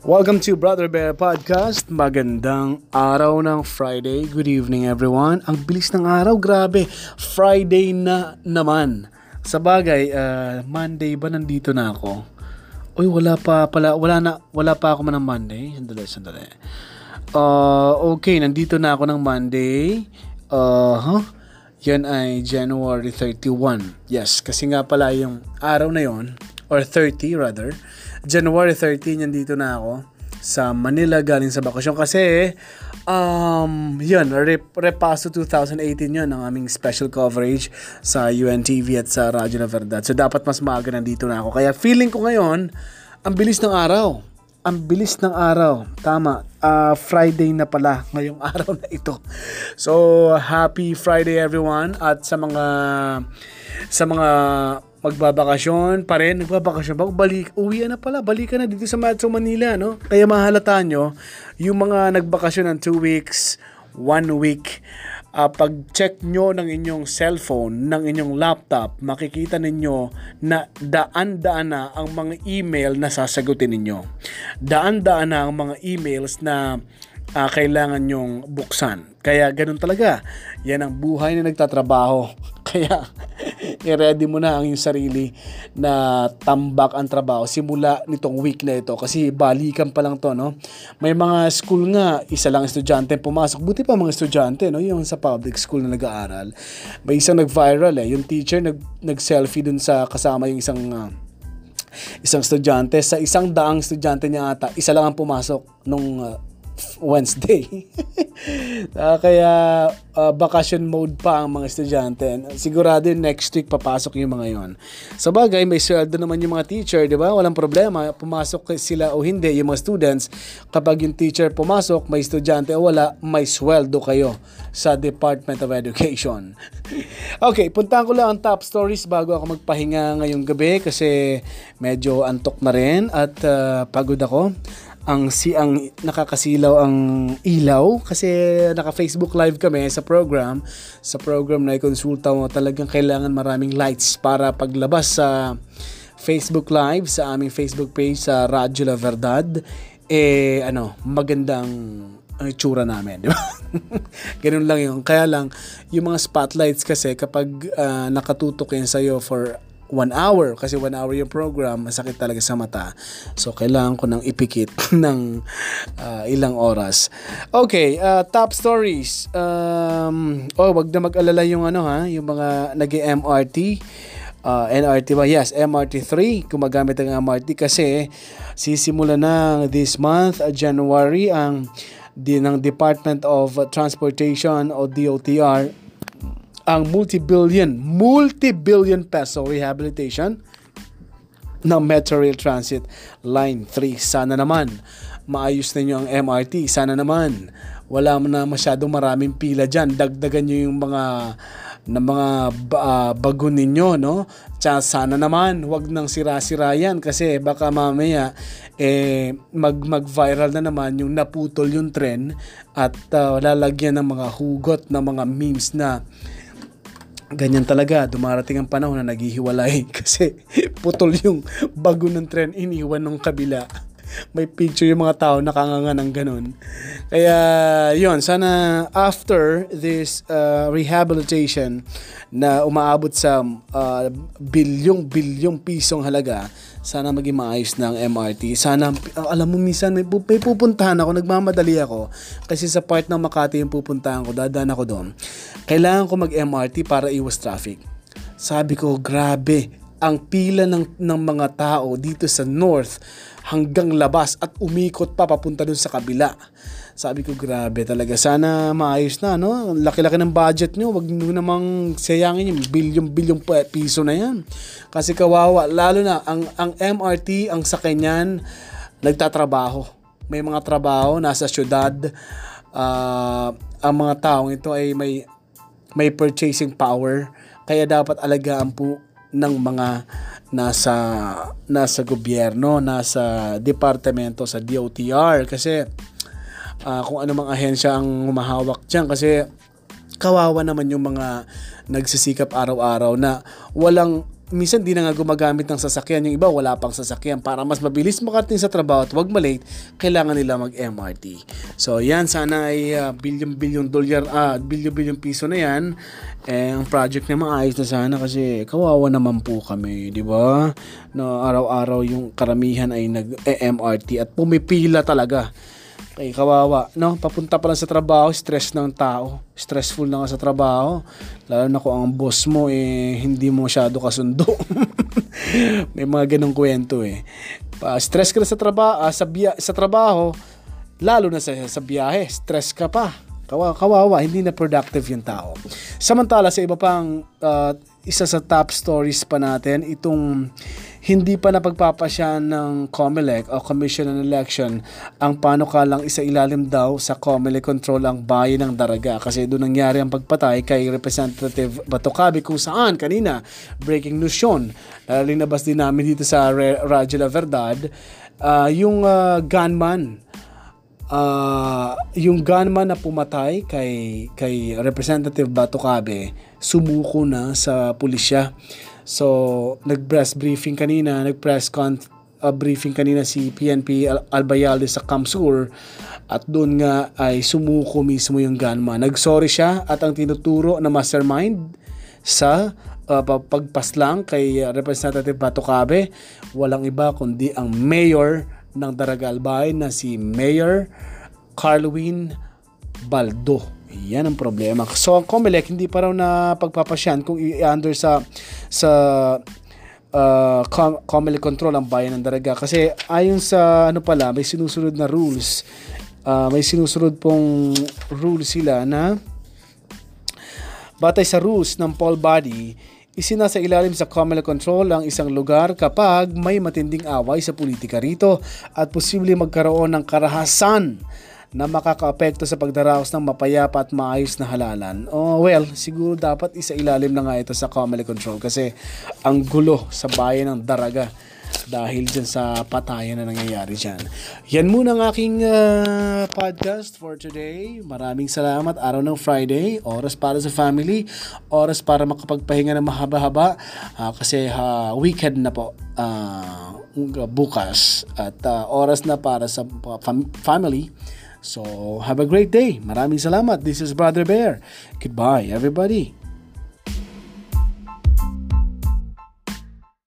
Welcome to Brother Bear Podcast. Magandang araw ng Friday. Good evening everyone. Ang bilis ng araw, grabe. Friday na naman. Sa bagay, uh, Monday ba nandito na ako? Uy, wala pa pala, wala na, wala pa ako man ng Monday. Sandali, sandali. Uh, okay, nandito na ako ng Monday. Uh, huh? Yan ay January 31. Yes, kasi nga pala yung araw na yon or 30 rather, January 13, nandito na ako sa Manila galing sa bakasyon. Kasi um yun rep, repaso 2018 yun ang aming special coverage sa UNTV at sa Radyo La Verdad. So dapat mas maaga nandito na ako. Kaya feeling ko ngayon ang bilis ng araw. Ang bilis ng araw. Tama. Uh, Friday na pala ngayong araw na ito. So happy Friday everyone. At sa mga sa mga magbabakasyon pa rin, nagbabakasyon ba? Balik, uwi na pala, balikan na dito sa Metro Manila, no? Kaya mahalata nyo, yung mga nagbakasyon ng 2 weeks, 1 week, uh, pag-check nyo ng inyong cellphone, ng inyong laptop, makikita ninyo na daan-daan na ang mga email na sasagutin ninyo. Daan-daan na ang mga emails na uh, kailangan nyong buksan. Kaya ganun talaga. Yan ang buhay na nagtatrabaho. Kaya i-ready mo na ang iyong sarili na tambak ang trabaho simula nitong week na ito. Kasi balikan pa lang to no? May mga school nga isa lang estudyante pumasok. Buti pa mga estudyante no? Yung sa public school na nag-aaral. May isang nag-viral eh. Yung teacher nag nag-selfie dun sa kasama yung isang uh, isang estudyante. Sa isang daang estudyante niya ata isa lang ang pumasok nung uh, Wednesday. uh, kaya uh, vacation mode pa ang mga estudyante. Sigurado next week papasok yung mga yon. Sa bagay, may sweldo naman yung mga teacher, di ba? Walang problema. Pumasok sila o hindi, yung mga students. Kapag yung teacher pumasok, may estudyante o wala, may sweldo kayo sa Department of Education. okay, puntahan ko lang ang top stories bago ako magpahinga ngayong gabi kasi medyo antok na rin at uh, pagod ako ang si ang nakakasilaw ang ilaw kasi naka Facebook live kami sa program. Sa program na ikonsulta mo talagang kailangan maraming lights para paglabas sa Facebook live sa aming Facebook page sa Radyo La Verdad. Eh ano magandang ang itsura namin, di ba? Ganun lang yung Kaya lang, yung mga spotlights kasi kapag uh, nakatutok yan sa'yo for one hour kasi one hour yung program masakit talaga sa mata. So kailangan ko nang ipikit ng uh, ilang oras. Okay uh, top stories. Um, oh wag na mag-alala yung ano ha yung mga nag MRT uh, NRT ba? Yes, MRT3. Gumagamit ang MRT kasi sisimula na this month, January, ang din ng Department of Transportation o DOTR ang multi-billion, multi-billion peso rehabilitation ng Metro Rail Transit Line 3. Sana naman maayos ninyo ang MRT. Sana naman wala na masyadong maraming pila dyan. Dagdagan nyo yung mga ng mga uh, bago ninyo, no? Tsaka sana naman, wag nang sira-sira yan kasi baka mamaya eh, mag, mag-viral na naman yung naputol yung tren at uh, lalagyan ng mga hugot ng mga memes na ganyan talaga, dumarating ang panahon na naghihiwalay kasi putol yung bago ng tren, iniwan ng kabila. May picture yung mga tao nakanganga ng ganun. Kaya, yon sana after this uh, rehabilitation na umaabot sa uh, bilyong-bilyong pisong halaga, sana maging maayos ng MRT. Sana, alam mo, minsan may, may pupuntahan ako, nagmamadali ako. Kasi sa part ng Makati yung pupuntahan ko, dadaan ako doon. Kailangan ko mag-MRT para iwas traffic. Sabi ko, grabe, ang pila ng, ng mga tao dito sa north hanggang labas at umikot pa papunta dun sa kabila. Sabi ko, grabe talaga. Sana maayos na, no? Laki-laki ng budget nyo. Wag nyo namang sayangin yung bilyon-bilyon piso na yan. Kasi kawawa. Lalo na, ang, ang MRT, ang sakanyan, nagtatrabaho. May mga trabaho, nasa syudad. Uh, ang mga taong ito ay may, may purchasing power. Kaya dapat alagaan po ng mga nasa nasa gobyerno, nasa departamento sa DOTR kasi uh, kung ano mang ahensya ang humahawak diyan kasi kawawa naman yung mga nagsisikap araw-araw na walang minsan di na nga gumagamit ng sasakyan. Yung iba wala pang sasakyan. Para mas mabilis makarating sa trabaho at wag malate, kailangan nila mag-MRT. So yan, sana ay uh, billion-billion dolyar, ah, billion-billion piso na yan. Eh, ang project na maayos na sana kasi kawawa naman po kami, di ba? No, araw-araw yung karamihan ay nag-MRT at pumipila talaga ay kawawa, no? Papunta pa lang sa trabaho, stress ng tao. Stressful na nga sa trabaho. Lalo na kung ang boss mo eh hindi mo masyado kasundo. May mga ganong kwento eh. Pa, stress ka na sa trabaho, uh, sa, biya, sa trabaho, lalo na sa, sa biyahe, stress ka pa. Kawawa, kawawa, hindi na productive yung tao. Samantala sa iba pang uh, isa sa top stories pa natin, itong hindi pa napagpapasya ng COMELEC o Commission on Election ang panukalang isa ilalim daw sa COMELEC control ang bayan ng Daraga. Kasi doon nangyari ang pagpatay kay Representative Batocabi kung saan kanina breaking news yun. Uh, linabas din namin dito sa Radyo La Verdad. Uh, yung uh, gunman uh, yung gunman na pumatay kay kay Representative Batocabe sumuko na sa pulisya So, nag-press briefing kanina, nag-press con uh, briefing kanina si PNP Al- Albayalde sa Kamsur at doon nga ay sumuko mismo yung gunman. Nag-sorry siya at ang tinuturo na mastermind sa uh, pagpaslang kay Representative Batocabe, walang iba kundi ang mayor ng Daragalbay na si Mayor Carlwin Baldo. Yan ang problema. So ang COMELEC hindi pa raw na pagpapasyan kung i-under sa sa uh, Com- COMELEC control ang bayan ng Daraga kasi ayon sa ano pala may sinusunod na rules uh, may sinusunod pong rules sila na batay sa rules ng poll body isinasa ilalim sa COMELEC control ang isang lugar kapag may matinding away sa politika rito at posible magkaroon ng karahasan na makakaapekto sa pagdaraos ng mapayapa at maayos na halalan. Oh, well, siguro dapat isa ilalim na nga ito sa Comedy Control kasi ang gulo sa bayan ng Daraga dahil dyan sa patayan na nangyayari dyan. Yan muna ang aking uh, podcast for today. Maraming salamat. Araw ng Friday. Oras para sa family. Oras para makapagpahinga ng mahaba-haba. Uh, kasi uh, weekend na po uh, bukas. At uh, oras na para sa fam- family So, have a great day. Maraming salamat. This is Brother Bear. Goodbye, everybody.